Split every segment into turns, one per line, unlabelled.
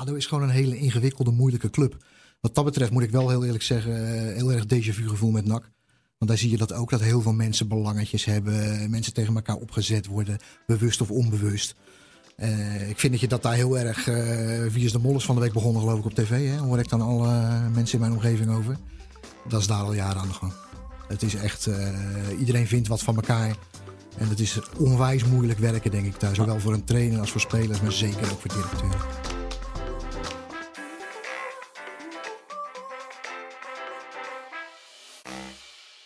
ADO is gewoon een hele ingewikkelde, moeilijke club. Wat dat betreft moet ik wel heel eerlijk zeggen, eh, heel erg déjà vu gevoel met NAC. Want daar zie je dat ook, dat heel veel mensen belangetjes hebben. Mensen tegen elkaar opgezet worden, bewust of onbewust. Uh, ik vind dat je dat daar heel erg... Uh, Wie de Molles van de week begonnen geloof ik op tv. Hè? Hoor ik dan alle mensen in mijn omgeving over. Dat is daar al jaren aan de gang. Het is echt... Iedereen vindt wat van elkaar. En het is onwijs moeilijk werken denk ik daar. Zowel voor een trainer als voor spelers, maar zeker ook voor directeuren.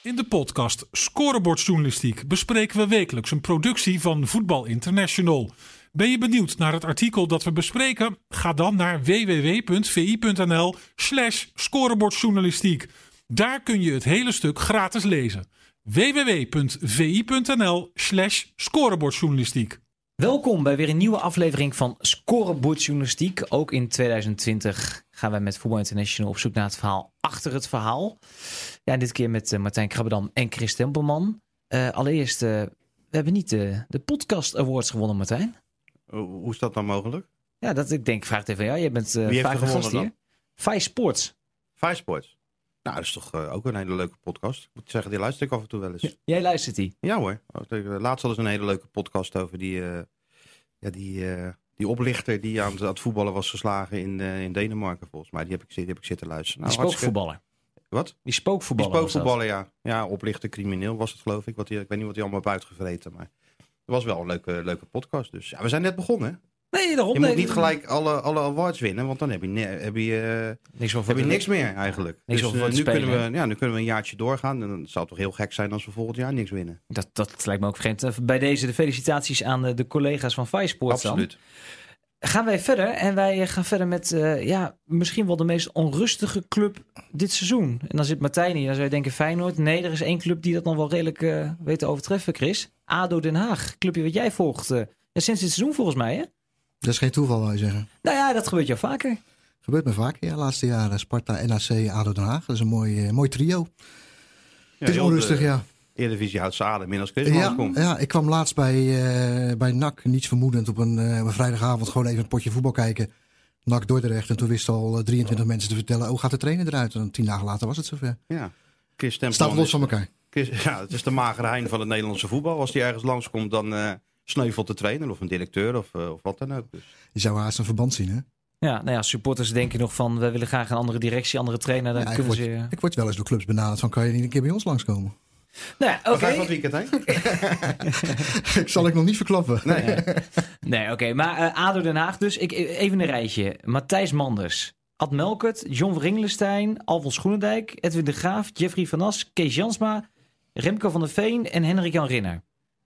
In de podcast Scorebordjournalistiek bespreken we wekelijks een productie van Voetbal International. Ben je benieuwd naar het artikel dat we bespreken? Ga dan naar www.vi.nl/slash scorebordjournalistiek. Daar kun je het hele stuk gratis lezen. www.vi.nl/slash scorebordjournalistiek.
Welkom bij weer een nieuwe aflevering van Scorebordjournalistiek. Ook in 2020 gaan wij met Voetbal International op zoek naar het verhaal achter het verhaal. Ja, dit keer met uh, Martijn Krabbedam en Chris Tempelman. Uh, allereerst, uh, we hebben niet de, de Podcast Awards gewonnen, Martijn.
Hoe is dat dan mogelijk?
Ja, dat ik denk, vraag het even ja. Je bent
uh, Wie heeft gewonnen
hier. Five Sports.
Five Sports. Nou, dat is toch uh, ook een hele leuke podcast. Ik moet zeggen, die luister ik af en toe wel eens.
Jij luistert die?
Ja hoor. Laatst hadden ze een hele leuke podcast over die, uh, ja, die, die oplichter die aan, het voetballen was geslagen in, in Denemarken volgens mij. Die heb ik, die heb ik zitten luisteren.
Nou, die spookvoetballer.
Wat?
Die spookvoetballer.
Die spookvoetballer, ja. Ja, oplichter, crimineel was het geloof ik. Wat die, ik weet niet wat hij allemaal heeft uitgevreten, maar... Het was wel een leuke, leuke podcast. Dus ja, we zijn net begonnen.
Nee, daarom
Je
nee,
moet niet gelijk alle, alle awards winnen, want dan heb je, heb je, uh,
niks,
heb je niks meer eigenlijk.
Niks
dus,
uh,
nu, kunnen we, ja, nu kunnen we een jaartje doorgaan. En dan zou het toch heel gek zijn als we volgend jaar niks winnen.
Dat, dat lijkt me ook vreemd. Bij deze de felicitaties aan de, de collega's van Vice Sports
Absoluut.
Dan. Gaan wij verder en wij gaan verder met uh, ja, misschien wel de meest onrustige club dit seizoen. En dan zit Martijn hier, dan zou je denken Feyenoord. Nee, er is één club die dat nog wel redelijk uh, weet te overtreffen, Chris. ADO Den Haag, clubje wat jij volgt. Uh, sinds dit seizoen volgens mij, hè?
Dat is geen toeval, wil je zeggen.
Nou ja, dat gebeurt jou vaker.
Gebeurt me vaker, ja. Laatste jaren Sparta, NAC, ADO Den Haag. Dat is een mooi, mooi trio. Ja, het is onrustig,
de...
ja.
Eredivisie houdt zijn adem in als Chris
ja,
komt.
Ja, ik kwam laatst bij, uh, bij NAC, niets vermoedend, op een, uh, een vrijdagavond gewoon even een potje voetbal kijken. NAC Dordrecht. En toen wisten al 23 mensen te vertellen, oh gaat de trainer eruit? En tien dagen later was het zover.
Ja. Chris
Staat los van elkaar.
Chris, ja, het is de magere hein van het Nederlandse voetbal. Als die ergens langskomt, dan uh, sneuvelt de trainer of een directeur of, of wat dan ook. Dus.
Je zou haast een verband zien, hè?
Ja, nou ja, supporters denken nog van, we willen graag een andere directie, andere trainer. Dan
ja,
kunnen
ik, word,
ze...
ik word wel eens door clubs benaderd van, kan je niet een keer bij ons langskomen?
Nou ja, oké.
Okay. weekend heen?
ik zal ik nog niet verklappen.
Nee, nee, nee oké. Okay. Maar uh, ADO Den Haag dus. Ik, even een rijtje. Matthijs Manders. Ad Melkert. John Ringlestein. Alfons Groenendijk. Edwin de Graaf. Jeffrey van As. Kees Jansma. Remco van der Veen. En Henrik-Jan Rinner.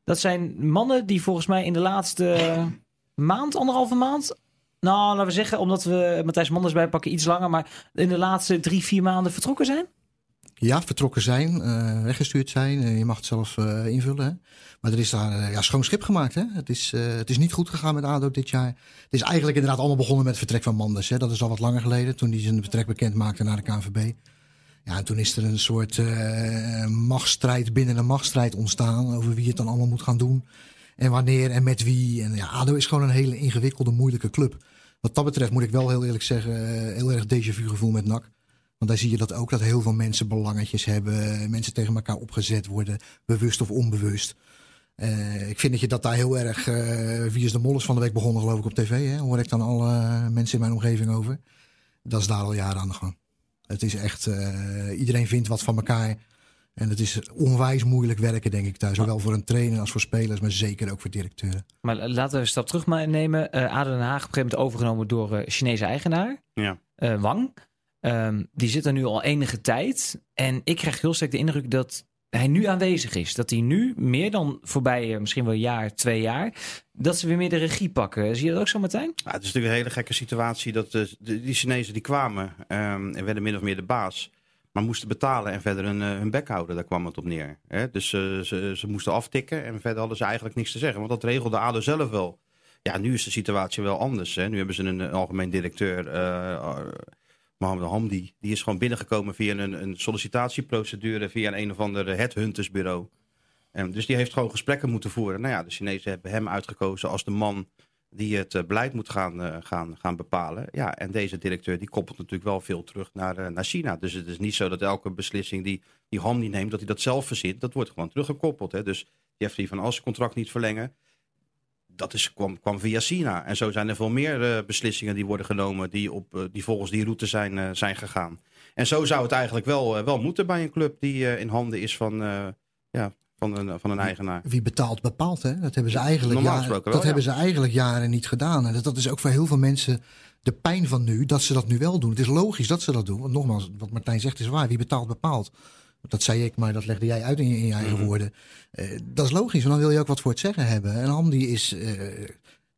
Dat zijn mannen die volgens mij in de laatste maand, anderhalve maand... Nou, laten we zeggen, omdat we Matthijs Manders bijpakken iets langer... maar in de laatste drie, vier maanden vertrokken zijn?
Ja, vertrokken zijn, uh, weggestuurd zijn. Uh, je mag het zelf uh, invullen. Hè? Maar er is daar ja, schoon schip gemaakt. Hè? Het, is, het is niet goed gegaan met ADO dit jaar. Het is eigenlijk inderdaad allemaal begonnen met het vertrek van Manders. Hè? Dat is al wat langer geleden, toen hij zijn vertrek bekend maakte naar de KNVB. Ja, en toen is er een soort machtsstrijd binnen een machtsstrijd ontstaan... over wie het dan allemaal moet gaan doen. En wanneer en met wie. En ja, ADO is gewoon een hele ingewikkelde, moeilijke club. Wat dat betreft moet ik wel heel eerlijk zeggen... heel erg déjà vu gevoel met NAC. Want daar zie je dat ook, dat heel veel mensen belangetjes hebben. Mensen tegen elkaar opgezet worden, bewust of onbewust. Uh, ik vind dat je dat daar heel erg... Uh, Wie is de Molles van de week begonnen geloof ik op tv. Hè? Hoor ik dan alle mensen in mijn omgeving over. Dat is daar al jaren aan de gang. Het is echt... Uh, iedereen vindt wat van elkaar. En het is onwijs moeilijk werken, denk ik daar. Zowel voor een trainer als voor spelers, maar zeker ook voor directeuren.
Maar laten we een stap terug nemen. Uh, ADO Den Haag op een gegeven moment overgenomen door uh, Chinese eigenaar.
Ja.
Uh, Wang. Um, die zit er nu al enige tijd. En ik krijg heel sterk de indruk dat hij nu aanwezig is. Dat hij nu meer dan voorbij misschien wel een jaar, twee jaar... dat ze weer meer de regie pakken. Zie je dat ook zo, Martijn?
Ja, het is natuurlijk een hele gekke situatie. dat de, de, Die Chinezen die kwamen um, en werden min of meer de baas... maar moesten betalen en verder hun, uh, hun bek houden. Daar kwam het op neer. Hè? Dus ze, ze moesten aftikken en verder hadden ze eigenlijk niks te zeggen. Want dat regelde ADO zelf wel. Ja, nu is de situatie wel anders. Hè? Nu hebben ze een, een algemeen directeur... Mohammed Hamdi, die is gewoon binnengekomen via een, een sollicitatieprocedure, via een, een of ander headhuntersbureau. En dus die heeft gewoon gesprekken moeten voeren. Nou ja, de Chinezen hebben hem uitgekozen als de man die het eh, beleid moet gaan, eh, gaan, gaan bepalen. Ja, en deze directeur die koppelt natuurlijk wel veel terug naar, eh, naar China. Dus het is niet zo dat elke beslissing die, die Ham niet neemt, dat hij dat zelf verzint. Dat wordt gewoon teruggekoppeld. Hè. Dus Jeffrey van As contract niet verlengen. Dat is, kwam, kwam via China. En zo zijn er veel meer eh, beslissingen die worden genomen die, op, eh, die volgens die route zijn, eh, zijn gegaan. En zo zou het eigenlijk wel, wel moeten bij een club die in handen is van, ja, van, een, van een eigenaar.
Wie betaalt bepaalt, hè? Dat hebben ze eigenlijk, jaren,
wel,
dat
ja.
hebben ze eigenlijk jaren niet gedaan. En dat, dat is ook voor heel veel mensen de pijn van nu, dat ze dat nu wel doen. Het is logisch dat ze dat doen. Want nogmaals, wat Martijn zegt is waar. Wie betaalt bepaalt. Dat zei ik, maar dat legde jij uit in je, in je eigen
Mhm.
woorden. Eh, dat is logisch, want dan wil je ook wat voor het zeggen hebben. En Ham die is,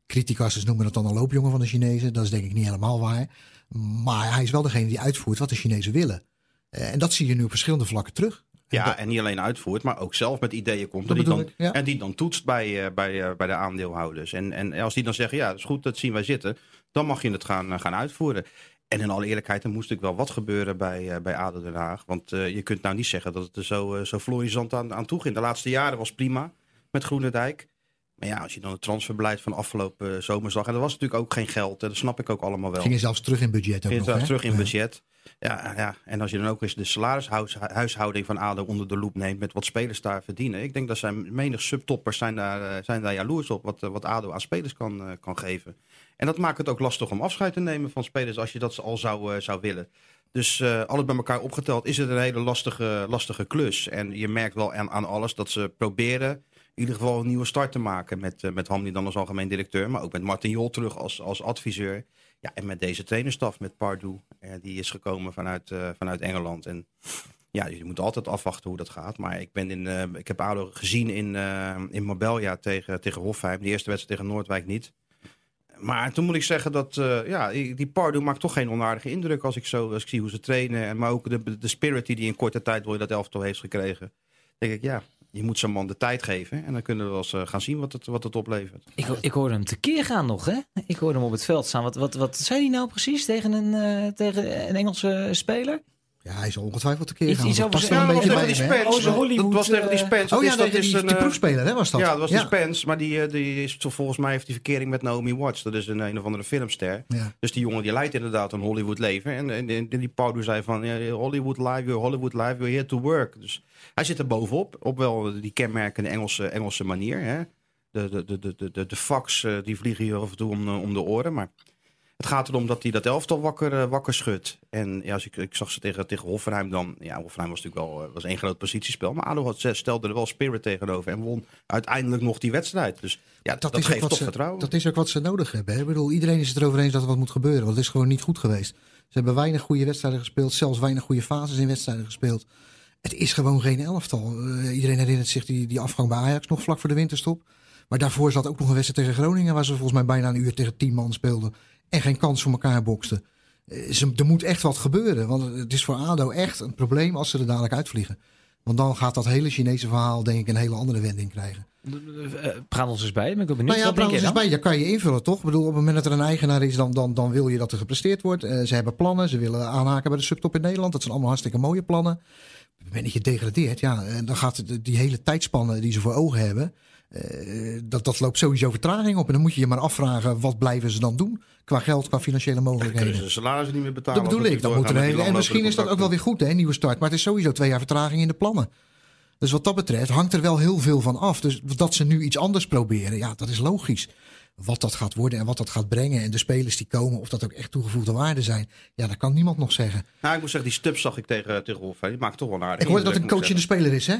criticasters noemen het dan een loopjongen van de Chinezen. Dat is denk ik niet helemaal waar. Maar hij is wel degene die uitvoert wat de Chinezen willen. Eh, en dat zie je nu op verschillende vlakken terug. En
Ja,
dat-
en niet alleen uitvoert, maar ook zelf met ideeën komt.
Dat
en, die dan,
ik, ja.
en die dan toetst bij, bij, bij de aandeelhouders. En, en als die dan zeggen, ja, dat is goed, dat zien wij zitten. Dan mag je het gaan, gaan uitvoeren. En in alle eerlijkheid, er moest natuurlijk wel wat gebeuren bij, eh, bij Den Haag. Want eh, je kunt nou niet zeggen dat het er zo, eh, zo florissant aan, aan toe ging. De laatste jaren was prima met Groenendijk. Maar ja, als je dan het transferbeleid van afgelopen eh, zomer zag. En er was natuurlijk ook geen geld. En dat snap ik ook allemaal wel.
Gingen zelfs terug in budget ook
Ging
nog, hè?
terug in
Ja.
budget. Ja, ja, en als je dan ook eens de salarishuishouding van ADO onder de loep neemt met wat spelers daar verdienen. Ik denk dat zijn menig subtoppers zijn daar, eh, zijn daar jaloers op wat, eh, wat ADO aan spelers kan, kan geven. En dat maakt het ook lastig om afscheid te nemen van spelers als je dat al zou, zou willen. Dus alles bij elkaar opgeteld is het een hele lastige, lastige klus. En je merkt wel aan, aan alles dat ze proberen ieder geval een nieuwe start te maken. Met, uh, met Hamdi dan als algemeen directeur, maar ook met Martin Jol terug als, als adviseur. Ja, en met deze trainerstaf, met Pardoe, eh, die is gekomen vanuit, uh, vanuit Engeland. En ja, je moet altijd afwachten hoe dat gaat. Maar ik, ben in, ik heb ADO gezien in, in Marbella tegen, tegen Hofheim. De eerste wedstrijd tegen Noordwijk niet. Maar toen moet ik zeggen dat ja, die Pardoe maakt toch geen onaardige indruk als ik, zo, als ik zie hoe ze trainen. En maar ook de, de spirit die hij in korte tijd door dat elftal heeft gekregen. denk ik, ja, je moet zo'n man de tijd geven. En dan kunnen we wel eens uh, gaan zien wat het, wat het oplevert.
Ik, ik hoorde hem tekeer gaan nog, hè? Ik hoorde hem op het veld staan. Wat, wat, wat zei hij nou precies tegen een, uh, tegen een Engelse speler?
Ja, hij zal ongetwijfeld een keer gaan.
Iets
dat
over
past
zijn-
wel een beetje bij
die Spence. Oh,
dat was tegen die
eh,
Spence.
Oh
Dat
ja,
is, dat
die,
is een,
die
eh,
proefspeler hè, was dat?
Ja, dat was de Spence. Maar die, eh, die is volgens mij heeft die verkering met Naomi Watts. Dat is een een of andere filmster.
Ja.
Dus die jongen die leidt inderdaad een Hollywood leven. En, en, en die Pardoe zei van ja, Hollywood live, you're Hollywood live, you're here to work. Dus hij zit er bovenop. Op wel die kenmerkende Engelse, Engelse manier. Hè? De, de, de, de, de, de, fax eh, die vliegen hier af en toe om, de- om de oren. Maar het gaat erom dat hij dat elftal wakker, eh, wakker schudt. En ja, als ik, ik zag ze tegen, tegen Hoffenheim dan. Ja, Hoffenheim was natuurlijk wel eh, was één groot positiespel. Maar ADO had, stelde er wel spirit tegenover. En won uiteindelijk nog die wedstrijd. Dus ja, dat,
is
geeft toch
ze,
vertrouwen.
Dat is ook wat ze nodig hebben. hè. Ik bedoel, iedereen is het erover eens dat er wat moet gebeuren. Want het is gewoon niet goed geweest. Ze hebben weinig goede wedstrijden gespeeld. Zelfs weinig goede fases in wedstrijden gespeeld. Het is gewoon geen elftal. Eh, iedereen herinnert zich die, die afgang bij Ajax nog vlak voor de winterstop. Maar daarvoor zat ook nog een wedstrijd tegen Groningen. Waar ze volgens mij bijna een uur tegen tien man speelden. En geen kans voor elkaar boksten. Eh, ze- er moet echt wat gebeuren. Want het is voor ADO echt een probleem als ze er dadelijk uitvliegen. Want dan gaat dat hele Chinese verhaal denk ik een hele andere wending krijgen.
Eh, praat ons eens bij, ben ik wel benieuwd.
Nou ja, is bij. Dat kan je invullen, toch? Ik bedoel, op het moment dat er een eigenaar is, dan, dan, dan wil je dat er gepresteerd wordt. Eh, ze hebben plannen, ze willen aanhaken bij de subtop in Nederland. Dat zijn allemaal hartstikke mooie plannen. Op het moment dat je degradeert, ja, eh, dan gaat die hele tijdspanne die ze voor ogen hebben, eh, dat, dat loopt sowieso vertraging op. En dan moet je je maar afvragen, wat blijven ze dan doen? Qua geld, qua financiële
kunnen
mogelijkheden.
ze de salarissen niet meer betalen.
Dat bedoel ik. Dan moet een hele, en misschien is dat ook wel weer goed, hè, een nieuwe start. Maar het is sowieso twee jaar vertraging in de plannen. Dus wat dat betreft hangt er wel heel veel van af. Dus dat ze nu iets anders proberen, ja, dat is logisch. Wat dat gaat worden en wat dat gaat brengen. En de spelers die komen, of dat ook echt toegevoegde waarden zijn. Ja, dat kan niemand nog zeggen.
Nou, ik moet zeggen, die Stubbs zag ik tegen, tegen Hofheim. Die maakt toch wel aardig
Ik hoorde dat een
moet ik
coachende speler is, hè?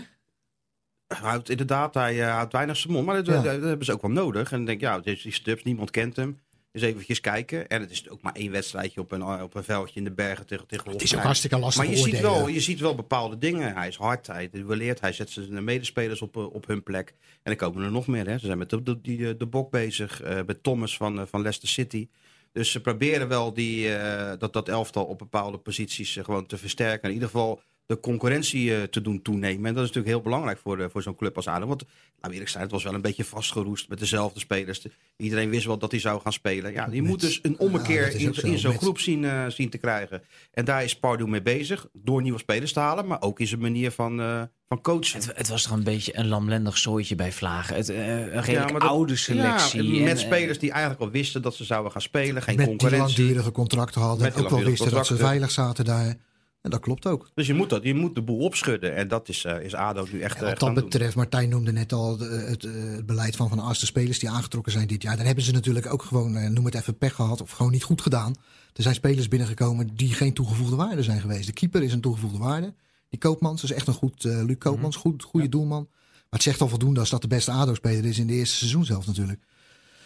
Hij houdt inderdaad, hij eh, houdt weinig zijn mond. Maar dat,
Ja.
dat- dat hebben ze ook wel nodig. En dan denk ik, ja, is die Stubbs, niemand kent hem. Dus eventjes kijken. En het is ook maar één wedstrijdje op een, op een veldje in de bergen tegen, tegen
Het is ook hartstikke lastig
Maar je ziet, wel, je ziet wel bepaalde dingen. Hij is hard, hij duelleert, hij zet zijn medespelers op, eh, op hun plek. En er komen er nog meer. Hè. Ze zijn met de, de, die, eh, de bok bezig, eh, met Thomas van, van Leicester City. Dus ze proberen wel die, dat, dat elftal op bepaalde posities gewoon te versterken. In ieder geval de concurrentie eh, te doen toenemen. En dat is natuurlijk heel belangrijk voor, de, voor zo'n club als ADO. Want, we eerlijk zijn, het was wel een beetje vastgeroest met dezelfde spelers. De- Iedereen wist wel dat hij zou gaan spelen. Ja, je
Met-
moet dus een ommekeer in,
zo.
in zo'n
Met-
groep zien, eh, zien te krijgen. En daar is Pardew mee bezig, door nieuwe spelers te halen. Maar ook in zijn manier van, eh, van coachen.
Het, het was toch een beetje een lamlendig zooitje bij Vlagen. Het, eh, een redelijk
Ja, maar dat-
oude selectie.
Ja, met
eh,
spelers die eigenlijk al wisten dat ze zouden gaan spelen. Geen
Met die
concurrentie.
langdurige contracten hadden.
Met die
ook wel wisten dat ze veilig zaten daar. En dat klopt ook.
Dus je moet, dat, je moet de boel opschudden. En dat is, eh, is ADO nu echt
En
eh,
wat dat
doen.
betreft, Martijn noemde net al de- het, eh, het beleid van Van As, de spelers die aangetrokken zijn dit jaar. Dan hebben ze natuurlijk ook gewoon, noem het even pech gehad of gewoon niet goed gedaan. Er zijn spelers binnengekomen die geen toegevoegde waarde zijn geweest. De keeper is een toegevoegde waarde. Die Koopmans is echt een goed, Luc Koopmans, goed, goede doelman. Maar het zegt al voldoende als dat de beste ADO-speler is in de eerste seizoen zelf natuurlijk.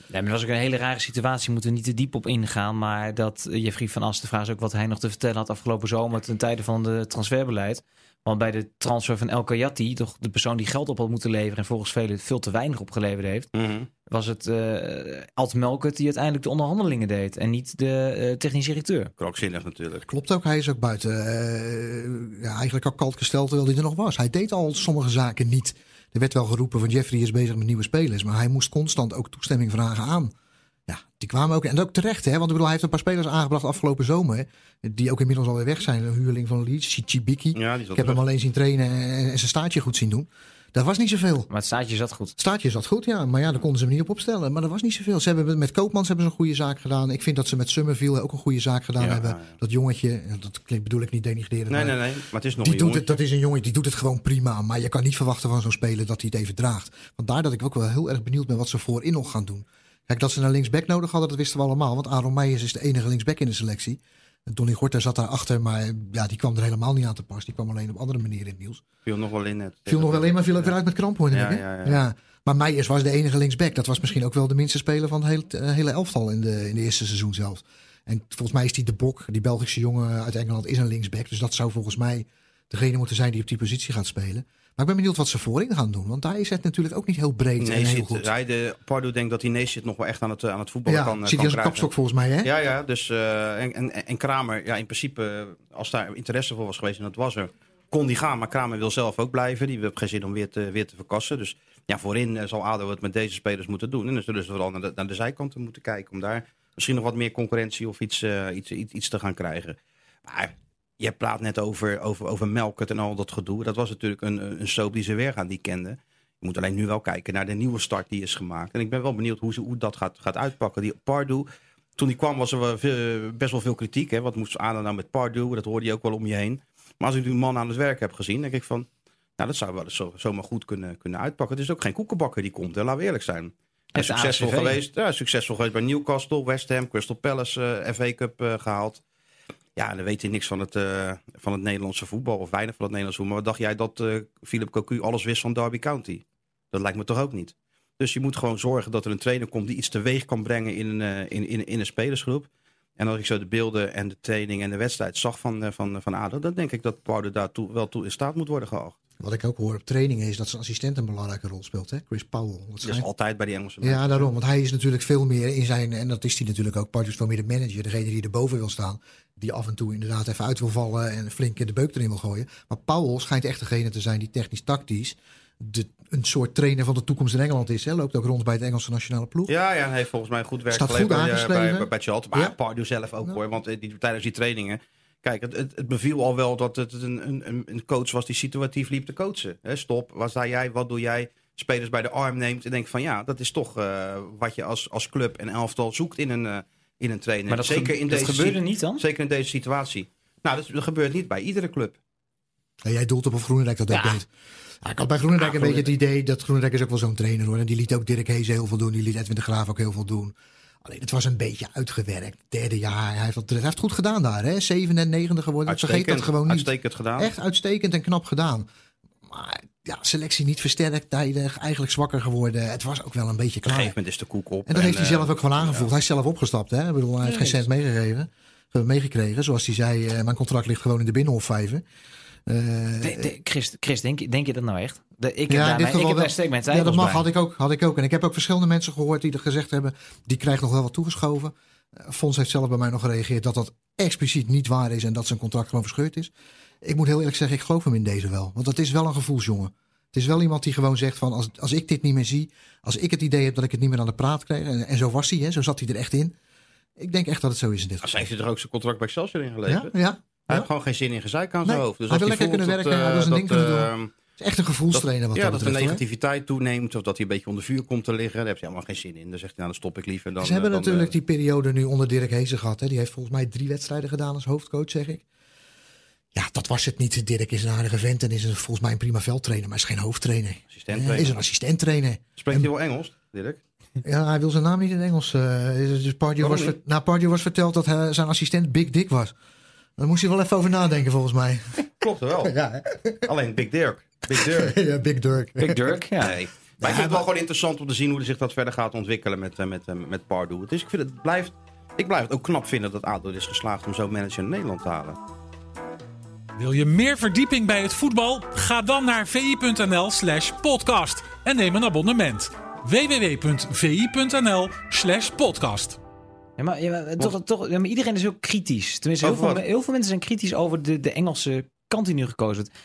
Ja, maar dat was ook een hele rare situatie. Moeten we niet te diep op ingaan. Maar dat eh, Jeffrey van As, de vraag is ook wat hij nog te vertellen had afgelopen zomer ten tijde van de transferbeleid. Want bij de transfer van El Kayati, toch de persoon die geld op had moeten leveren en volgens velen veel te weinig opgeleverd heeft,
Mhm.
was het eh Alt Melkert die uiteindelijk de onderhandelingen deed en niet de eh, technisch directeur.
Krankzinnig natuurlijk.
Klopt ook, hij is ook buiten. eh, ja, eigenlijk al kalt gesteld terwijl hij er nog was. Hij deed al sommige zaken niet. Er werd wel geroepen van Jeffrey is bezig met nieuwe spelers. Maar hij moest constant ook toestemming vragen aan. Ja, die kwamen ook. En ook terecht, hè? Want ik bedoel, hij heeft een paar spelers aangebracht afgelopen zomer. Die ook inmiddels alweer weg zijn. Een huurling van Leeds, Chibiki.
Ja,
Ik heb hem alleen zien trainen en, en zijn staartje goed zien doen. Dat was niet zoveel.
Maar het staatje zat goed.
Staartje zat goed, ja. Maar ja, daar konden ze hem niet op opstellen. Maar dat was niet zoveel. Ze hebben met Koopmans hebben ze een goede zaak gedaan. Ik vind dat ze met Summerville ook een goede zaak gedaan
Ja,
hebben.
ja.
Dat jongetje, dat klinkt, bedoel ik niet denigreren.
Nee, nee, nee. Maar het is nog
die
een
doet het, dat is een jongen die doet het gewoon prima. Maar je kan niet verwachten van zo'n speler dat hij het even draagt. Vandaar dat ik ook wel heel erg benieuwd ben wat ze voorin nog gaan doen. Kijk, dat ze een linksback nodig hadden, dat wisten we allemaal. Want Aaron Meijers is de enige linksback in de selectie. Donny Gorter zat daarachter, maar ja, die kwam er helemaal niet aan te pas. Die kwam alleen op andere manieren in het nieuws.
Viel nog wel in net.
Viel nog wel in, maar viel ook weer uit met kramp hoor.
Ja,
ik, hè?
ja, ja.
Maar Meijers was de enige linksback. Dat was misschien ook wel de minste speler van het hele, eh, hele elftal in de, in de eerste seizoen zelf. En volgens mij is die de Bok, die Belgische jongen uit Engeland, is een linksback. Dus dat zou volgens mij degene moeten zijn die op die positie gaat spelen. Maar ik ben benieuwd wat ze voorin gaan doen. Want daar is het natuurlijk ook niet heel breed en
Nee,
heel
zit,
goed.
hij de, Pardo denkt dat hij Neesje nog wel echt aan het, aan het voetballen
Ja,
kan, eh,
zit
kan
hij als een kapstok volgens mij, hè?
Ja, ja. Dus, eh, en, en, en Kramer, ja, in principe, eh, als daar interesse voor was geweest, en dat was er, kon die gaan. Maar Kramer wil zelf ook blijven. Die heeft geen zin om weer te, weer te verkassen. Dus ja, voorin eh, zal ADO het met deze spelers moeten doen. En dan zullen ze vooral naar de, naar de zijkanten moeten kijken. Om daar misschien nog wat meer concurrentie of iets, eh, iets, iets, iets te gaan krijgen. Maar je praat net over, over, over Melkert en al dat gedoe. Dat was natuurlijk een, een soap die ze weer gaan die kenden. Je moet alleen nu wel kijken naar de nieuwe start die is gemaakt. En ik ben wel benieuwd hoe, ze, hoe dat gaat, gaat uitpakken. Die Pardew, toen die kwam was er veel- best wel veel kritiek. Hè? Wat moest Ada nou met Pardew? Dat hoorde je ook wel om je heen. Maar als ik nu een man aan het werk heb gezien, denk ik van... Nou, dat zou wel eens zo, zomaar goed kunnen, kunnen uitpakken. Het is ook geen koekenbakker die komt, hè? laten we eerlijk zijn. En succesvol
ACV.
geweest, ja, succesvol geweest bij Newcastle, West Ham, Crystal Palace, eh FA Cup eh, gehaald. Ja, dan weet hij niks van het, eh, van het Nederlandse voetbal, of weinig van het Nederlandse voetbal. Maar dacht jij dat eh Philip Cocu alles wist van Derby County? Dat lijkt me toch ook niet. Dus je moet gewoon zorgen dat er een trainer komt die iets teweeg kan brengen in een, eh, in, in, in een spelersgroep. En als ik zo de beelden en de training en de wedstrijd zag van, van, van ADO, dan denk ik dat Pardo daartoe wel toe in staat moet worden geacht.
Wat ik ook hoor op trainingen is dat zijn assistent een belangrijke rol speelt. Hè? Chris Powell. Dat
is altijd bij die Engelse mensen.
Ja, daarom. Want hij is natuurlijk veel meer in zijn. En dat is hij natuurlijk ook. Pardew is veel meer de manager. Degene die erboven wil staan. Die af en toe inderdaad even uit wil vallen. En flink de beuk erin wil gooien. Maar Powell schijnt echt degene te zijn die technisch-tactisch. De, een soort trainer van de toekomst in Engeland is. Hè? Loopt ook rond bij het Engelse nationale ploeg.
Ja, ja, hij heeft volgens mij goed werk
Staat
geleverd
goed
bij, eh, bij, bij Charlton. Maar
Ja.
Pardew zelf ook
Ja.
hoor, want eh, die, tijdens die trainingen... Kijk, het, het, het beviel al wel dat het een, een, een- een coach was die situatief liep te coachen. Hè, stop, waar sta jij, wat doe jij? Spelers bij de arm neemt en denkt van ja, dat is toch eh, wat je als, als club en elftal zoekt in een, eh, in een trainer.
Maar dat,
Zeker
ge-
in
dat
deze
gebeurde niet dan?
Zeker in deze situatie. Nou, dat, dat gebeurt niet bij iedere club.
En jij doelt op of Groenendijk dat ook
Ja.
deed. Ja, ik had bij Groenendijk
Ja,
een beetje het idee dat Groenendijk is ook wel zo'n trainer hoor. En die liet ook Dirk Hees heel veel doen. Die liet Edwin de Graaf ook heel veel doen. Alleen het was een beetje uitgewerkt. Derde jaar. Hij heeft, dat, hij heeft het goed gedaan daar. Hè? Zevende en negende geworden. Ik vergeet dat gewoon niet.
Uitstekend gedaan.
Echt uitstekend en knap gedaan. Maar ja, selectie niet versterkt. Tijdig, eigenlijk zwakker geworden. Het was ook wel een beetje
Op een
klaar.
gegeven moment is de koek op.
En dat heeft hij
eh,
zelf ook gewoon aangevoeld. Hij is zelf opgestapt. Hè? Ik bedoel, hij heeft geen cent meegegeven. eh, meegekregen. Zoals hij zei, eh, mijn contract ligt gewoon in de Binnenhof vijven. Eh,
De- de- Chris, Chris denk, je- denk je dat nou echt? De, ik heb
Ja,
daar,
dit
mijn- ik
geval
heb
wel.
daar steek mijn
ja,
twijfels
dat mag,
bij.
had ik, ook, had ik ook. En ik heb ook verschillende mensen gehoord die er gezegd hebben... die krijgt nog wel wat toegeschoven. Eh, Fons heeft zelf bij mij nog gereageerd dat dat expliciet niet waar is... en dat zijn contract gewoon verscheurd is. Ik moet heel eerlijk zeggen, ik geloof hem in deze wel. Want dat is wel een gevoelsjongen. Het is wel iemand die gewoon zegt van... als, als ik dit niet meer zie, als ik het idee heb dat ik het niet meer aan de praat krijg... en, en zo was hij, hè, zo zat hij er echt in. Ik denk echt dat het zo is in dit
Als
geval.
heeft hij er ook zijn contract bij Excelsior in geleverd?
ja.
Hij heeft gewoon geen zin in gezeik aan zijn
Nee,
hoofd. Dus
hij wil lekker kunnen
dat,
werken, hij wil
eh,
zijn ding
dat,
kunnen
eh,
is echt een gevoelstrainer wat
ja,
dat
dat de negativiteit toeneemt of dat hij een beetje onder vuur komt te liggen. Daar heeft hij helemaal geen zin in. Dan zegt hij, nou, dan stop ik liever. Dan,
Ze hebben
eh, dan,
natuurlijk
eh,
die periode nu onder Dirk Hezen gehad. Hè. Die heeft volgens mij drie wedstrijden gedaan als hoofdcoach, zeg ik. Ja, dat was het niet. Dirk is een aardige vent en is een, volgens mij een prima veldtrainer, maar is geen hoofdtrainer.
assistent trainer.
is een assistenttrainer.
Spreekt hij wel Engels, Dirk?
Ja, hij wil zijn naam niet in Engels. eh dus Pardew was, ver- nou, Pardew was verteld dat hij, zijn assistent Big Dick was. Daar moest hij wel even over nadenken, volgens mij.
Klopt er wel.
Ja,
Alleen Big Dirk. Big Dirk.
ja Big Dirk.
Big Dirk, ja.
Nee. Maar ik vind het wel gewoon interessant om te zien hoe zich dat verder gaat ontwikkelen met, eh, met, eh, met Pardew. Dus ik, vind het blijft, ik blijf het ook knap vinden dat ADO is geslaagd om zo'n manager in Nederland te halen.
Wil je meer verdieping bij het voetbal? Ga dan naar vi.nl slash podcast en neem een abonnement. www.vi.nl slash podcast.
Ja, maar, ja, maar toch, toch, ja, maar iedereen is heel kritisch. Tenminste, heel veel, heel veel mensen zijn kritisch over de, de Engelse kant die nu gekozen wordt.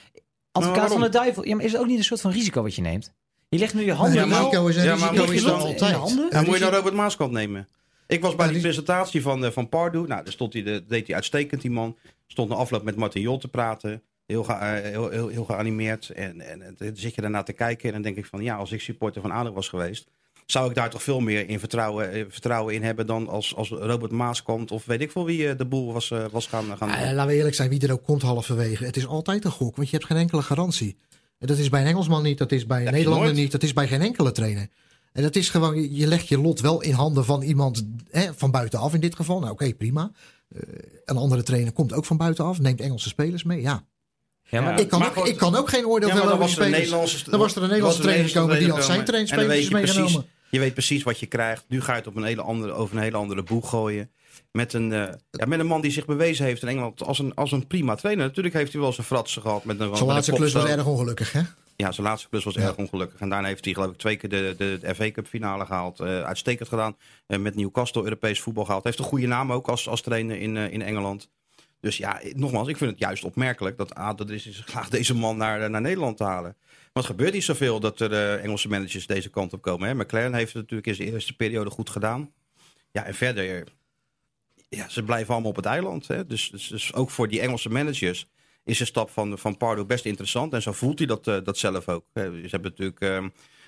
Advocaat van de duivel. Ja, maar is het ook niet een soort van risico wat je neemt? Je legt nu je handen in
maar-
risico is een
ja, maar
risico
moet
is
je dan-
altijd.
in de handen?
Ja,
En moet je nou Robert Maaskant nemen? Ik was bij
Ja,
die
die-
presentatie van, eh, van Pardew. Nou, daar stond hij, de, deed hij uitstekend, die man. Stond na afloop met Martin Jol te praten. Heel, ge- eh, heel, heel, heel geanimeerd. En, en, en dan zit je daarna te kijken. En dan denk ik van, ja, als ik supporter van ADO was geweest... zou ik daar toch veel meer in vertrouwen, eh, vertrouwen in hebben... dan als, als Robert Maaskant of weet ik veel wie eh, de boel was, eh, was gaan, gaan
Ah, laten we eerlijk zijn, wie er ook komt halverwege. Het is altijd een gok, want je hebt geen enkele garantie. En dat is bij een Engelsman niet, dat is bij een Nederlander niet, dat is bij geen enkele trainer. En dat is gewoon, je- legt je lot wel in handen van iemand hè, van buitenaf in dit geval. Nou oké, prima. Eh, een andere trainer komt ook van buitenaf, neemt Engelse spelers mee. Ja,
Ja, maar,
ik, kan
maar
ook,
goed,
ik kan ook geen oordeel
Ja, dan
over
er
spelers. Dan was er een Nederlandse trainer gekomen die had zijn trainspelers
precies,
meegenomen.
Je weet precies wat je krijgt. Nu ga je het op een hele andere, over een hele andere boeg gooien. Met een, eh, ja, met een man die zich bewezen heeft in Engeland als een, als een prima trainer. Natuurlijk heeft hij wel zijn fratsen gehad. Met een,
Zijn laatste klus was erg ongelukkig, hè?
Ja, zijn laatste klus was
Ja.
erg ongelukkig. En daarna heeft hij geloof ik twee keer de, de, de FA Cup finale gehaald. Eh, uitstekend gedaan. Eh, met Newcastle Europees voetbal gehaald. Heeft een goede naam ook als, als trainer in, in Engeland. Dus ja, nogmaals, ik vind het juist opmerkelijk dat ADO er is geslaagd deze man naar, eh, naar Nederland te halen. Want het gebeurt niet zoveel dat er eh, Engelse managers deze kant op komen. Hè? McLaren heeft het natuurlijk in zijn eerste periode goed gedaan. Ja, en verder, ja, ze blijven allemaal op het eiland. Hè? Dus, dus, dus ook voor die Engelse managers is de stap van, van Pardo best interessant. En zo voelt hij dat, eh, dat zelf ook. Ze hebben natuurlijk eh,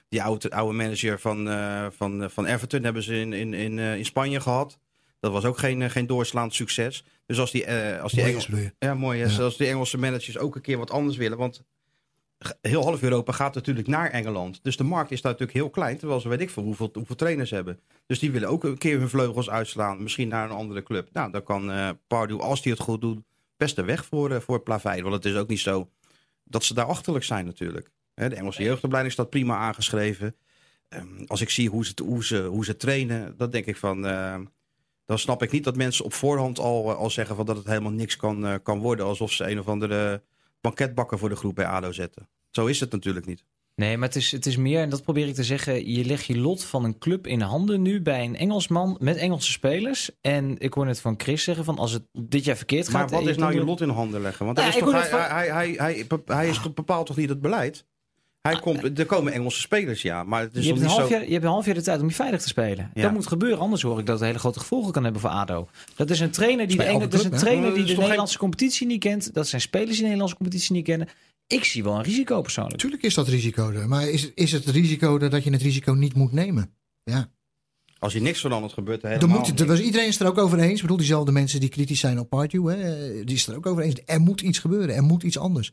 die oude, oude manager van, van, van Everton hebben ze in, in, in, in Spanje gehad. Dat was ook geen, eh, geen doorslaand succes. Dus als die, eh, als die Engels, ja, mooi.
Ja.
Zoals die Engelse managers ook een keer wat anders willen. Want heel half Europa gaat natuurlijk naar Engeland. Dus de markt is daar natuurlijk heel klein. Terwijl ze weet ik veel hoeveel, hoeveel trainers hebben. Dus die willen ook een keer hun vleugels uitslaan. Misschien naar een andere club. Nou, dan kan eh Pardew, als hij het goed doet, best de weg voor, eh, voor Plavei. Want het is ook niet zo dat ze daar achterlijk zijn natuurlijk. Hè, de Engelse jeugdopleiding staat prima aangeschreven. Ehm, als ik zie hoe ze, hoe, ze, hoe ze trainen, dan denk ik van... eh, dan snap ik niet dat mensen op voorhand al, eh, al zeggen van dat het helemaal niks kan, eh, kan worden. Alsof ze een of andere banketbakker voor de groep bij ADO zetten. Zo is het natuurlijk niet.
Nee, maar het is, het is meer, en dat probeer ik te zeggen, je legt je lot van een club in handen nu bij een Engelsman met Engelse spelers. En ik hoor net van Chris zeggen van als het dit jaar verkeerd gaat...
Maar wat
en
is nou je lot in handen leggen? Want
Ja,
hij, is toch, hij, hij, hij, toch bepaalt toch niet het beleid? Hij komt, er komen Engelse spelers, ja. Maar het is
Je hebt, een
niet
half
zo...
jaar, je hebt een half jaar de tijd om je veilig te spelen.
Ja.
Dat moet gebeuren, anders hoor ik dat het hele grote gevolgen kan hebben voor ADO. Dat is een trainer die de, dat is een trainer
Maar
die de Nederlandse competitie niet kent. Dat zijn spelers die de Nederlandse competitie niet kennen. Ik zie wel een risico persoonlijk.
Tuurlijk is dat risico er. Maar is, is het risico er dat je het risico niet moet nemen? Ja.
Als hier niks verandert, gebeurt er
Er
helemaal
moet, er was, iedereen is er ook over eens. Ik bedoel, diezelfde mensen die kritisch zijn op Pardew, hè, die is er ook over eens. Er moet iets gebeuren. Er moet iets anders.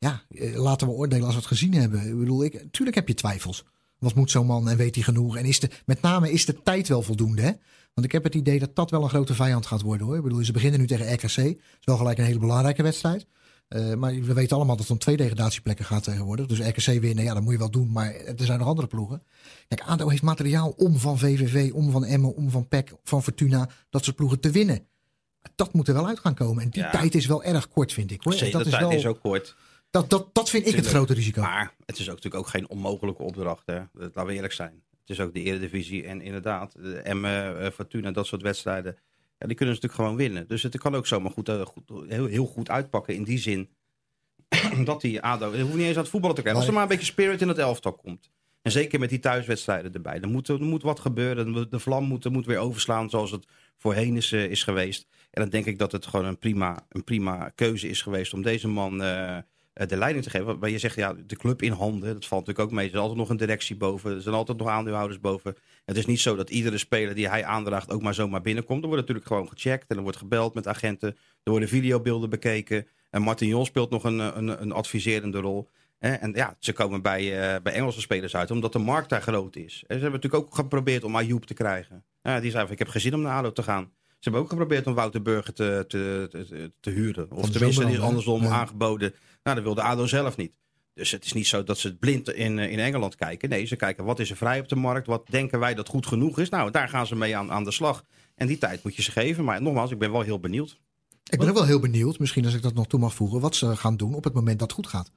Ja, eh, laten we oordelen als we het gezien hebben. Ik bedoel, ik, tuurlijk heb je twijfels. Wat moet zo'n man en weet hij genoeg? En is de, met name is de tijd wel voldoende, hè? Want ik heb het idee dat dat wel een grote vijand gaat worden, hoor. Ik bedoel, ze beginnen nu tegen RKC. Dat is wel gelijk een hele belangrijke wedstrijd. Eh, maar we weten allemaal dat het om twee degradatieplekken gaat tegenwoordig. Dus RKC winnen, ja, dat moet je wel doen. Maar er zijn nog andere ploegen. Kijk, ADO heeft materiaal om van VVV, om van Emmen, om van PEC, van Fortuna, dat soort ploegen te winnen. Dat moet er wel uit gaan komen. En die
Ja.
tijd is wel erg kort, vind ik. Hoor.
Zeker,
dat, is
tijd
wel,
is ook kort.
Dat, dat, dat vind ik het grote risico.
Maar het is ook natuurlijk ook geen onmogelijke opdracht. Hè? Dat, laten we eerlijk zijn. Het is ook de Eredivisie. En inderdaad, de Emmen, eh, Fortuna, dat soort wedstrijden. Ja, die kunnen ze natuurlijk gewoon winnen. Dus het kan ook zomaar goed, eh, goed, heel, heel goed uitpakken. In die zin dat die ADO... Je hoeft niet eens aan het voetballen te kijken. Als er maar een beetje spirit in het elftal komt. En zeker met die thuiswedstrijden erbij. Er moet, er moet wat gebeuren. De vlam moet, er moet weer overslaan zoals het voorheen is, eh, is geweest. En dan denk ik dat het gewoon een prima, een prima keuze is geweest om deze man de leiding te geven. Maar je zegt ja, de club in handen, dat valt natuurlijk ook mee. Er is altijd nog een directie boven, er zijn altijd nog aandeelhouders boven. Het is niet zo dat iedere speler die hij aandraagt ook maar zomaar binnenkomt. Er wordt natuurlijk gewoon gecheckt en er wordt gebeld met agenten. Er worden videobeelden bekeken. En Martin Jol speelt nog een, een, een adviserende rol. En ja, ze komen bij, uh, bij Engelse spelers uit, omdat de markt daar groot is. En ze hebben natuurlijk ook geprobeerd om Ayoub te krijgen. Die zei ik heb gezien om naar ADO te gaan. Ze hebben ook geprobeerd om Wouter Burger te, te, te, te huren. Of tenminste, die andersom aangeboden. Nou, dat wilde ADO zelf niet. Dus het is niet zo dat ze blind in, eh, in Engeland kijken. Nee, ze kijken wat is er vrij op de markt. Wat denken wij dat goed genoeg is. Nou, daar gaan ze mee aan, aan de slag. En die tijd moet je ze geven. Maar nogmaals, ik ben wel heel benieuwd.
Ik ben ook wel heel benieuwd, misschien als ik dat nog toe mag voegen, wat ze gaan doen op het moment dat het goed gaat.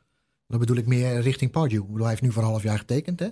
Dan bedoel ik meer richting Pardew. Hij heeft nu voor een half jaar getekend, hè?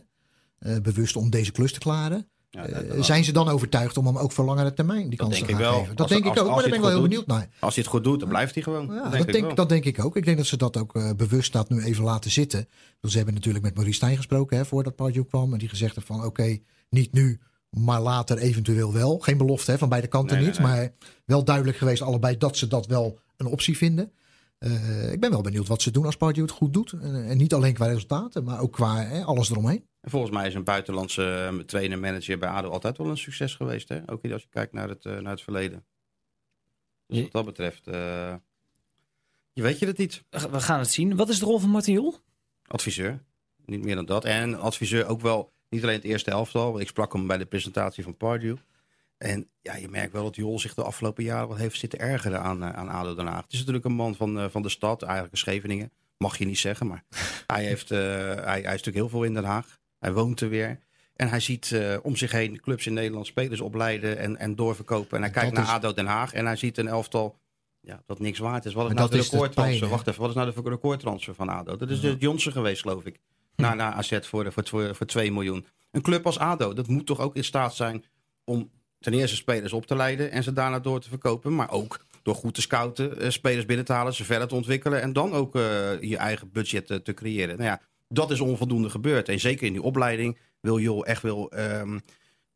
Uh, bewust om deze klus te klaren. Ja, uh, zijn ze dan overtuigd om hem ook voor langere termijn die kans te gaan
wel.
geven? Dat denk ik ook, maar daar ben ik wel heel benieuwd naar.
Als hij het goed doet, dan blijft hij gewoon.
Ja, dat, denk, dat, denk, dat denk ik ook. Ik denk dat ze dat ook uh, bewust dat nu even laten zitten. Dus ze hebben natuurlijk met Maurice Stijn gesproken hè, voordat Pardew kwam. En die gezegd heeft van oké, okay, niet nu, maar later eventueel wel. Geen belofte hè, van beide kanten nee, niet. Nee, nee. Maar wel duidelijk geweest allebei dat ze dat wel een optie vinden. Uh, ik ben wel benieuwd wat ze doen als Pardew het goed doet. En, en niet alleen qua resultaten, maar ook qua hè, alles eromheen.
En volgens mij is een buitenlandse uh, trainer-manager bij ADO altijd wel een succes geweest. Hè? Ook als je kijkt naar het, uh, naar het verleden. Dus wat dat betreft, je weet je het niet.
We gaan het zien. Wat is de rol van Martin Jol?
Adviseur. Niet meer dan dat. En adviseur ook wel, niet alleen het eerste elftal. Ik sprak hem bij de presentatie van Pardew. En ja, je merkt wel dat Jol zich de afgelopen jaren wat heeft zitten ergeren aan, aan ADO Den Haag. Het is natuurlijk een man van, uh, van de stad, eigenlijk een Scheveningen. Mag je niet zeggen, maar hij, heeft, uh, hij, hij is natuurlijk heel veel in Den Haag. Hij woont er weer. En hij ziet uh, om zich heen clubs in Nederland spelers opleiden en, en doorverkopen. En hij kijkt naar is... ADO Den Haag en hij ziet een elftal ja, dat niks waard is. Wat is nou de recordtransfer? Wacht even, wat is nou de recordtransfer van ADO? Dat is ja. de Johnson geweest, geloof ik. Hm. Naar, naar AZ voor, voor, voor, voor 2 miljoen. Een club als ADO, dat moet toch ook in staat zijn om ten eerste spelers op te leiden en ze daarna door te verkopen. Maar ook door goed te scouten, uh, spelers binnen te halen, ze verder te ontwikkelen. En dan ook uh, je eigen budget te, te, creëren. Nou ja, dat is onvoldoende gebeurd. En zeker in die opleiding wil Jol echt wel um,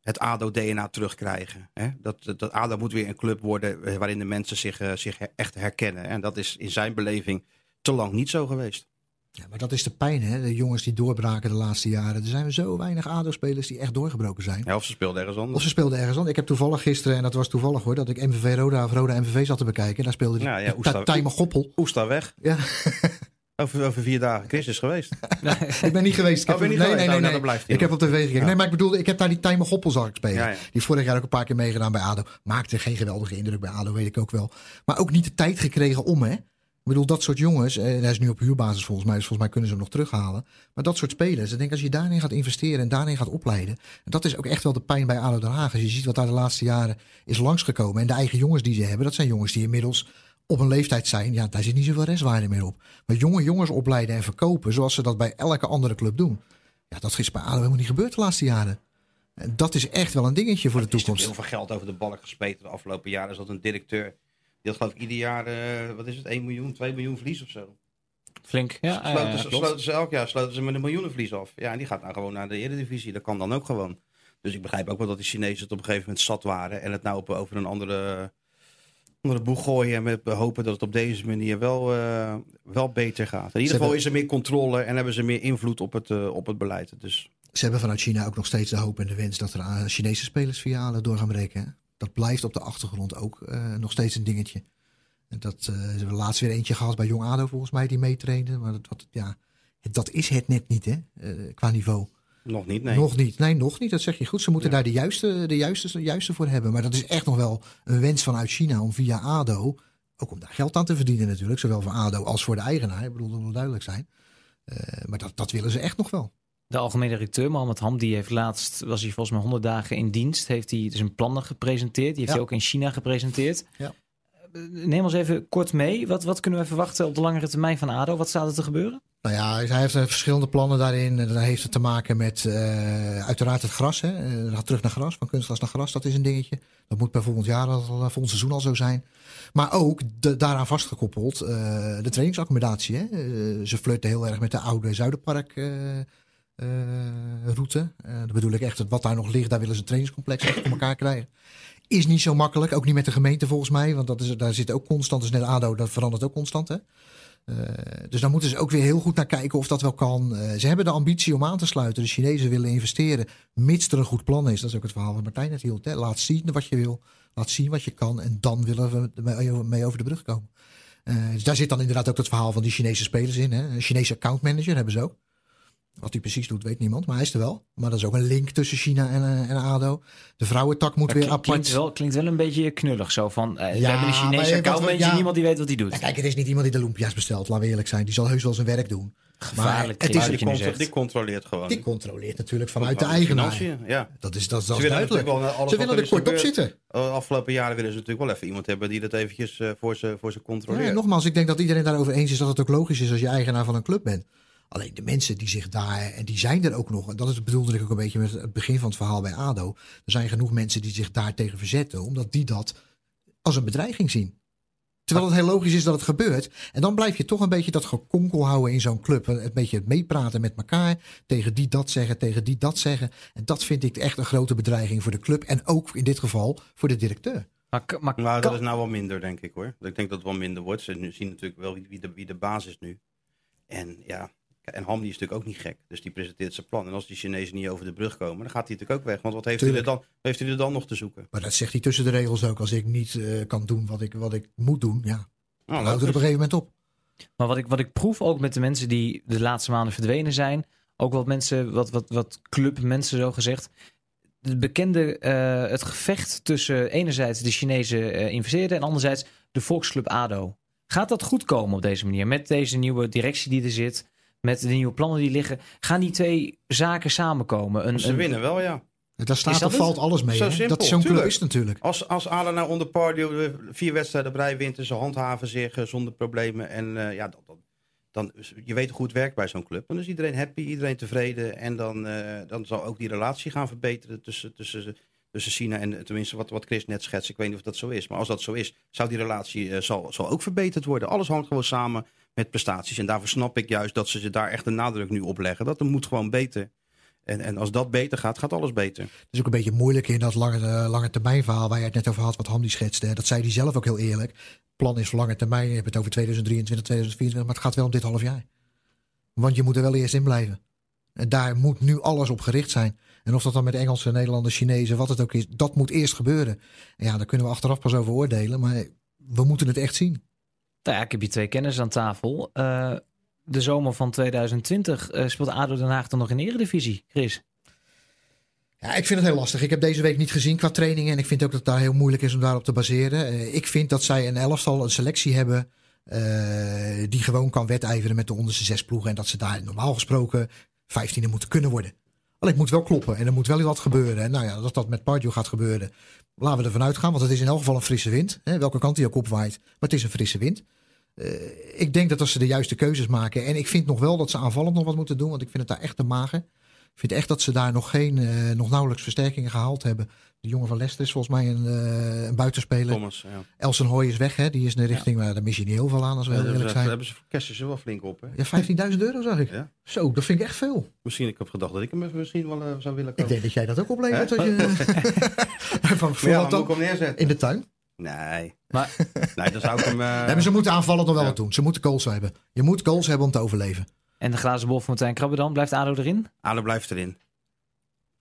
het ADO-DNA terugkrijgen. Hè? Dat, dat, dat, ADO moet weer een club worden waarin de mensen zich, uh, zich echt herkennen. En dat is in zijn beleving te lang niet zo geweest.
Ja, maar dat is de pijn, hè? De jongens die doorbraken de laatste jaren. Er zijn zo weinig ADO-spelers die echt doorgebroken zijn.
Ja, of ze speelden ergens anders.
Of ze speelden ergens anders. Ik heb toevallig gisteren, en dat was toevallig hoor, dat ik MVV Roda of Roda MVV zat te bekijken. Daar speelde die
ja, ja, Oesta,
Tijmen Goppel.
Oesta weg.
Ja.
Over, over vier dagen. Chris is geweest.
ik ben niet geweest. Ik heb,
oh, ben niet
nee,
geweest?
nee, nee,
oh,
nee.
nee.
Ik heb op tv gekeken. Ja. Nee, maar ik bedoel, ik heb daar die Tijmen Goppel zag ik spelen.
Ja, ja.
Die vorig jaar ook een paar keer meegedaan bij ADO. Maakte geen geweldige indruk bij ADO, weet ik ook wel. Maar ook niet de tijd gekregen om, hè. Ik bedoel, dat soort jongens, en hij is nu op huurbasis volgens mij, dus volgens mij kunnen ze hem nog terughalen. Maar dat soort spelers, ik denk als je daarin gaat investeren en daarin gaat opleiden. En dat is ook echt wel de pijn bij ADO Den Haag. Als je ziet wat daar de laatste jaren is langsgekomen. En de eigen jongens die ze hebben, dat zijn jongens die inmiddels op een leeftijd zijn. Ja, daar zit niet zoveel restwaarde meer op. Maar jonge jongens opleiden en verkopen, zoals ze dat bij elke andere club doen. Ja, dat is bij ADO helemaal niet gebeurd de laatste jaren. En dat is echt wel een dingetje voor de toekomst.
Er is heel veel geld over de balk gespeeld de afgelopen jaren. Is dat een directeur die had geloof ik ieder jaar, uh, wat is het, 1 miljoen, 2 miljoen verlies of zo.
Flink, ja.
Sloten, uh, ze, sloten ze elk jaar sloten ze met een miljoenenverlies af. Ja, en die gaat nou gewoon naar de Eredivisie. Dat kan dan ook gewoon. Dus ik begrijp ook wel dat die Chinezen het op een gegeven moment zat waren. En het nou op, over een andere, andere boeg gooien. En met hopen dat het op deze manier wel, uh, wel beter gaat. In ieder geval hebben... is er meer controle en hebben ze meer invloed op het, uh, op het beleid. Dus...
Ze hebben vanuit China ook nog steeds de hoop en de wens dat er aan Chinese spelers via door gaan breken. Hè? Dat blijft op de achtergrond ook uh, nog steeds een dingetje. En dat ze hebben laatst weer eentje gehad bij Jong ADO volgens mij die meetrainde. Maar dat, dat, ja, dat is het net niet hè, qua niveau.
Nog niet, nee.
Nog niet, nee, nog niet. Dat zeg je goed. Ze moeten ja. daar de juiste, de, juiste, de juiste voor hebben. Maar dat is echt nog wel een wens vanuit China om via ADO, ook om daar geld aan te verdienen natuurlijk. Zowel voor ADO als voor de eigenaar. Ik bedoel, dat moet duidelijk zijn. Uh, maar dat, dat willen ze echt nog wel.
De algemene directeur Mohammed Ham, die heeft laatst, was hij volgens mij 100 dagen in dienst, heeft hij dus een plannen gepresenteerd. Die heeft ja. hij ook in China gepresenteerd.
Ja.
Neem ons even kort mee. Wat, wat kunnen we verwachten op de langere termijn van ADO? Wat staat er te gebeuren?
Nou ja, hij heeft verschillende plannen daarin. Dat heeft het te maken met uh, uiteraard het gras. Hè. Uh, terug naar gras, van kunstgras naar gras, dat is een dingetje. Dat moet per volgend jaar, al, volgend seizoen al zo zijn. Maar ook daaraan vastgekoppeld de trainingsaccommodatie. Hè. ze flirten heel erg met de oude Zuiderpark eh, route. Eh, dat bedoel ik echt, wat daar nog ligt, daar willen ze een trainingscomplex voor elkaar krijgen. Is niet zo makkelijk, ook niet met de gemeente volgens mij. Want dat is, daar zit ook constant, dus net ADO, dat verandert ook constant. Hè? Eh, dus daar moeten ze ook weer heel goed naar kijken of dat wel kan. Eh, ze hebben de ambitie om aan te sluiten. De Chinezen willen investeren, mits er een goed plan is. Dat is ook het verhaal wat Martijn net hield. Hè? Laat zien wat je wil, laat zien wat je kan. En dan willen we mee over de brug komen. Eh, dus daar zit dan inderdaad ook het verhaal van die Chinese spelers in. Hè? Een Chinese accountmanager hebben ze ook. Wat hij precies doet, weet niemand, maar hij is er wel. Maar dat is ook een link tussen China en, eh, en ADO. De vrouwentak moet
Dat
weer
klinkt, klinkt,
apart.
wel, klinkt wel een beetje knullig zo van... eh, we
Ja,
hebben een
maar
Chinese accountmanager,
ja.
niemand die weet wat hij doet.
Ja, kijk, het is niet iemand die de Lumpia's bestelt, laten we eerlijk zijn. Die zal heus wel zijn werk doen.
Gevaarlijk,
het
Chris,
is-
die, contro- die controleert gewoon.
Die controleert natuurlijk vanuit de eigenaar.
Ja.
Dat is, dat, is- dat
Ze
is
willen
duidelijk.
natuurlijk wel alles
Ze willen
er
kort op zitten.
De afgelopen jaren willen ze natuurlijk wel even iemand hebben die dat eventjes eh, voor, ze, voor ze controleert.
Ja, nogmaals, ik denk dat iedereen daarover eens is dat het ook logisch is als je eigenaar van een club bent. Alleen de mensen die zich daar, en die zijn er ook nog, en dat is, bedoelde ik ook een beetje met het begin van het verhaal bij ADO. Er zijn genoeg mensen die zich daar tegen verzetten, omdat die dat als een bedreiging zien. Terwijl het heel logisch is dat het gebeurt. En dan blijf je toch een beetje dat gekonkel houden in zo'n club. Een beetje het meepraten met elkaar. Tegen die dat zeggen, tegen die dat zeggen. En dat vind ik echt een grote bedreiging voor de club. En ook in dit geval voor de directeur.
Maar, maar
Nou, dat is nou wel minder, denk ik hoor. Ik denk dat het wel minder wordt. Ze zien natuurlijk wel wie, wie, de, wie de baas is nu. En ja, en Hamdi is natuurlijk ook niet gek. Dus die presenteert zijn plan. En als die Chinezen niet over de brug komen, dan gaat hij natuurlijk ook weg. Want wat heeft, hij er, dan, wat heeft hij er dan nog te zoeken?
Maar dat zegt hij tussen de regels ook. Als ik niet eh, kan doen wat ik, wat ik moet doen, ja,
Nou,
dan houdt het op een gegeven moment op.
Maar wat ik, wat ik proef ook met de mensen die de laatste maanden verdwenen zijn. Ook wat mensen, wat, wat, wat clubmensen zo gezegd. De bekende, eh, het gevecht tussen enerzijds de Chinese eh investeerder en anderzijds de volksclub ADO. Gaat dat goed komen op deze manier? Met deze nieuwe directie die er zit, met de nieuwe plannen die liggen. Gaan die twee zaken samenkomen? Een,
Ze
een-
winnen wel, ja.
Daar staat of valt alles mee.
Zo simpel,
dat zo'n club is natuurlijk.
Als, als nou onder Pardew eh, vier wedstrijden op rij wint en ze handhaven zich eh, zonder problemen. En eh, ja, dan, dan, dan, je weet hoe het werkt bij zo'n club. Dan is iedereen happy, iedereen tevreden. En dan, eh, dan zal ook die relatie gaan verbeteren tussen, tussen, tussen China en tenminste wat, wat Chris net schetst. Ik weet niet of dat zo is. Maar als dat zo is, zou die relatie zal, zal ook verbeterd worden. Alles hangt gewoon samen met prestaties. En daarvoor snap ik juist dat ze daar echt een nadruk nu op leggen. Dat het moet gewoon beter. En, en als dat beter gaat, gaat alles beter.
Het is ook een beetje moeilijk in dat lange, eh, lange termijn verhaal waar je het net over had, wat Hamdi schetste. Dat zei hij zelf ook heel eerlijk. plan is voor lange termijn. Je hebt het over 2023, 2024, maar het gaat wel om dit half jaar. Want je moet er wel eerst in blijven. En daar moet nu alles op gericht zijn. En of dat dan met Engelsen, Nederlanders, Chinezen, wat het ook is, dat moet eerst gebeuren. En ja, daar kunnen we achteraf pas over oordelen, maar we moeten het echt zien.
Nou ja, ik heb hier twee kenners aan tafel. Eh, de zomer van 2020 eh, speelt ADO Den Haag dan nog in eredivisie, Chris?
Ja, ik vind het heel lastig. Ik heb deze week niet gezien qua trainingen. En ik vind ook dat het daar heel moeilijk is om daarop te baseren. Eh, ik vind dat zij een elftal, een selectie hebben. die gewoon kan wedijveren met de onderste zes ploegen. En dat ze daar normaal gesproken vijftiende moeten kunnen worden. Alleen het moet wel kloppen. En er moet wel wat gebeuren. En nou ja, dat dat met Pardew gaat gebeuren. Laten we ervan uitgaan. Want het is in elk geval een frisse wind. Hè, welke kant die ook opwaait. Maar het is een frisse wind. Eh, ik denk dat als ze de juiste keuzes maken. En ik vind nog wel dat ze aanvallend nog wat moeten doen. Want ik vind het daar echt te mager. Ik vind echt dat ze daar nog geen, eh, nog nauwelijks versterkingen gehaald hebben. De jongen van Leicester is volgens mij een, eh, een buitenspeler.
Thomas, ja.
Elsen Hoy is weg, hè? die is in de richting, maar daar mis je niet heel veel aan als we
Ja,
heel
daar
eerlijk
hebben, ze,
zijn.
hebben ze voor kerst ze wel flink op. Hè?
Ja, 15.000 euro zag ik.
Ja.
Zo, dat vind ik echt veel.
Misschien, ik heb gedacht dat ik hem even misschien wel eh, zou willen
Ik
kopen.
denk dat jij dat ook oplevert als je... van,
Maar
voor
ja,
wat
dan moet
dan?
ik hem neerzetten.
In de tuin.
Nee.
Maar-
nee, dan zou ik hem... eh,
Nee, maar ze moeten aanvallend nog wel
ja.
wat doen. Ze moeten goals hebben. Je moet goals hebben om te overleven.
En de glazen bol van Martijn Krabbe dan? Blijft ADO erin?
Ade blijft erin.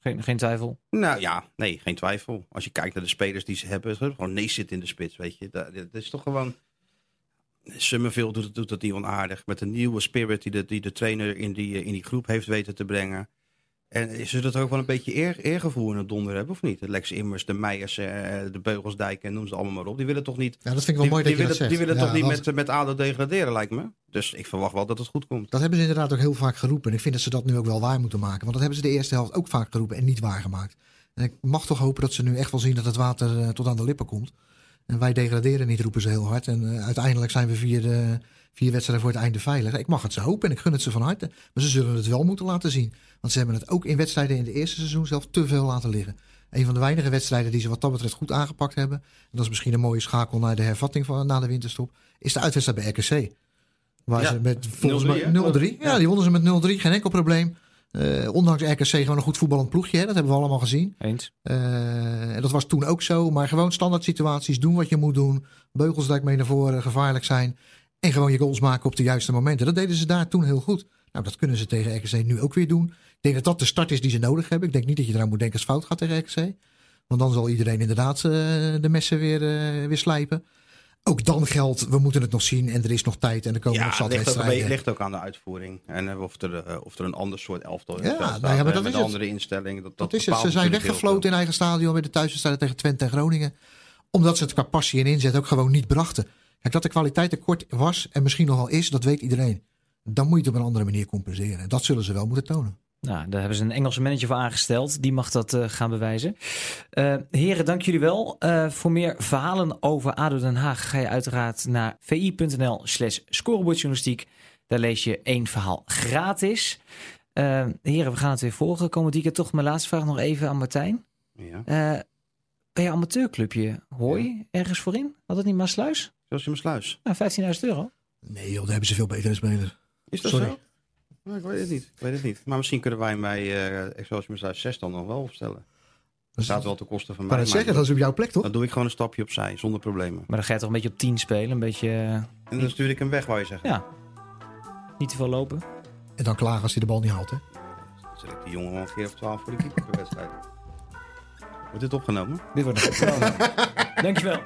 Geen, geen twijfel.
Nou ja, nee, geen twijfel. Als je kijkt naar de spelers die ze hebben, gewoon nee zit in de spits, weet je. Dat, dat is toch gewoon... Summerville doet, doet dat niet onaardig. Met een nieuwe spirit die de, die de trainer in die, eh, in die groep heeft weten te brengen. En ze dat ook wel een beetje eer, eergevoel in het donder hebben, of niet? De Lex Immers, de Meijers, eh, de Beugelsdijk en noem ze allemaal maar op. Die willen toch niet,
Ja, dat vind ik wel
die,
mooi
die
dat je
willen,
dat
die willen
Ja,
toch niet met, met ADO degraderen, lijkt me. Dus ik verwacht wel dat het goed komt.
Dat hebben ze inderdaad ook heel vaak geroepen. En ik vind dat ze dat nu ook wel waar moeten maken. Want dat hebben ze de eerste helft ook vaak geroepen en niet waargemaakt. En ik mag toch hopen dat ze nu echt wel zien dat het water eh, tot aan de lippen komt. En wij degraderen niet, roepen ze heel hard. En eh, uiteindelijk zijn we vier, eh, vier wedstrijden voor het einde veilig. Ik mag het ze hopen en ik gun het ze van harte. Maar ze zullen het wel moeten laten zien. Want ze hebben het ook in wedstrijden in de eerste seizoen zelf te veel laten liggen. Een van de weinige wedstrijden die ze wat dat betreft goed aangepakt hebben. En dat is misschien een mooie schakel naar de hervatting van na de winterstop. Is de uitwedstrijd bij RKC. Waar
Ja,
ze met volgens
0-3,
mij
hè?
0-3. Ja, die wonnen ze met 0-3. Geen enkel probleem. Eh, ondanks RKC gewoon een goed voetballend ploegje. Hè? Dat hebben we allemaal gezien.
Eens.
Eh, en dat was toen ook zo. Maar gewoon standaard situaties. Doen wat je moet doen. Beugelsdijk mee naar voren. Gevaarlijk zijn. En gewoon je goals maken op de juiste momenten. Dat deden ze daar toen heel goed. Nou, dat kunnen ze tegen RKC nu ook weer doen. Ik denk dat dat de start is die ze nodig hebben. Ik denk niet dat je eraan moet denken als het fout gaat tegen RKC. Want dan zal iedereen inderdaad eh, de messen weer, eh, weer slijpen. Ook dan geldt, we moeten het nog zien en er is nog tijd en er komen nog
Ja,
zat
beetje-
wedstrijden.
ligt ook aan de uitvoering. En eh, of, er, of er een ander soort elftal in
Ja, nou maar dat
met
is
een andere instelling. Dat,
Dat
dat
is het. Ze zijn weggefloten in eigen stadion bij de thuiswedstrijden tegen Twente en Groningen. Omdat ze het qua passie en inzet ook gewoon niet brachten. Kijk, dat de kwaliteit tekort was en misschien nog wel is, dat weet iedereen. Dan moet je het op een andere manier compenseren. En dat zullen ze wel moeten tonen.
Nou, daar hebben ze een Engelse manager voor aangesteld. Die mag dat eh, gaan bewijzen. Eh, heren, dank jullie wel. Eh, voor meer verhalen over ADO Den Haag ga je uiteraard naar vi.nl slash scorebordjournalistiek. Daar lees je één verhaal gratis. Heren, we gaan het weer volgen. Komend weekend toch mijn laatste vraag nog even aan Martijn.
Ja.
Eh bij je amateurclubje, hooi ergens voorin? Had het niet maar sluis?
Zoals in mijn sluis.
Nou, 15.000 euro.
Nee joh, daar hebben ze veel betere spelers.
Is dat
Sorry.
zo? Nou, ik weet het niet. Ik weet het niet. Maar misschien kunnen wij mij uh, Excelsior Sluis 6 dan nog wel opstellen. Dat staat wel ten koste van mij. maar
zeggen, dat is op jouw plek toch?
Dan doe ik gewoon een stapje opzij, zonder problemen.
Maar dan ga je toch een beetje op 10 spelen. Een beetje eh,
En dan stuur ik hem weg, wou je zeggen.
Ja. niet te veel lopen.
En dan klagen als hij de bal niet haalt hè.
Dan zet ik die jongen wel een keer of 12 voor de keeper per wedstrijd. Wordt dit opgenomen?
Dit wordt een Dankjewel.